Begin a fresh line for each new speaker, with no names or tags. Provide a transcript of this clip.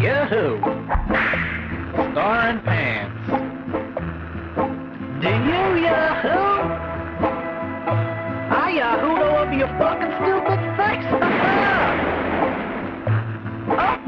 Yahoo! Star and pants. Do you Yahoo? I Yahoo over your fucking stupid face! Up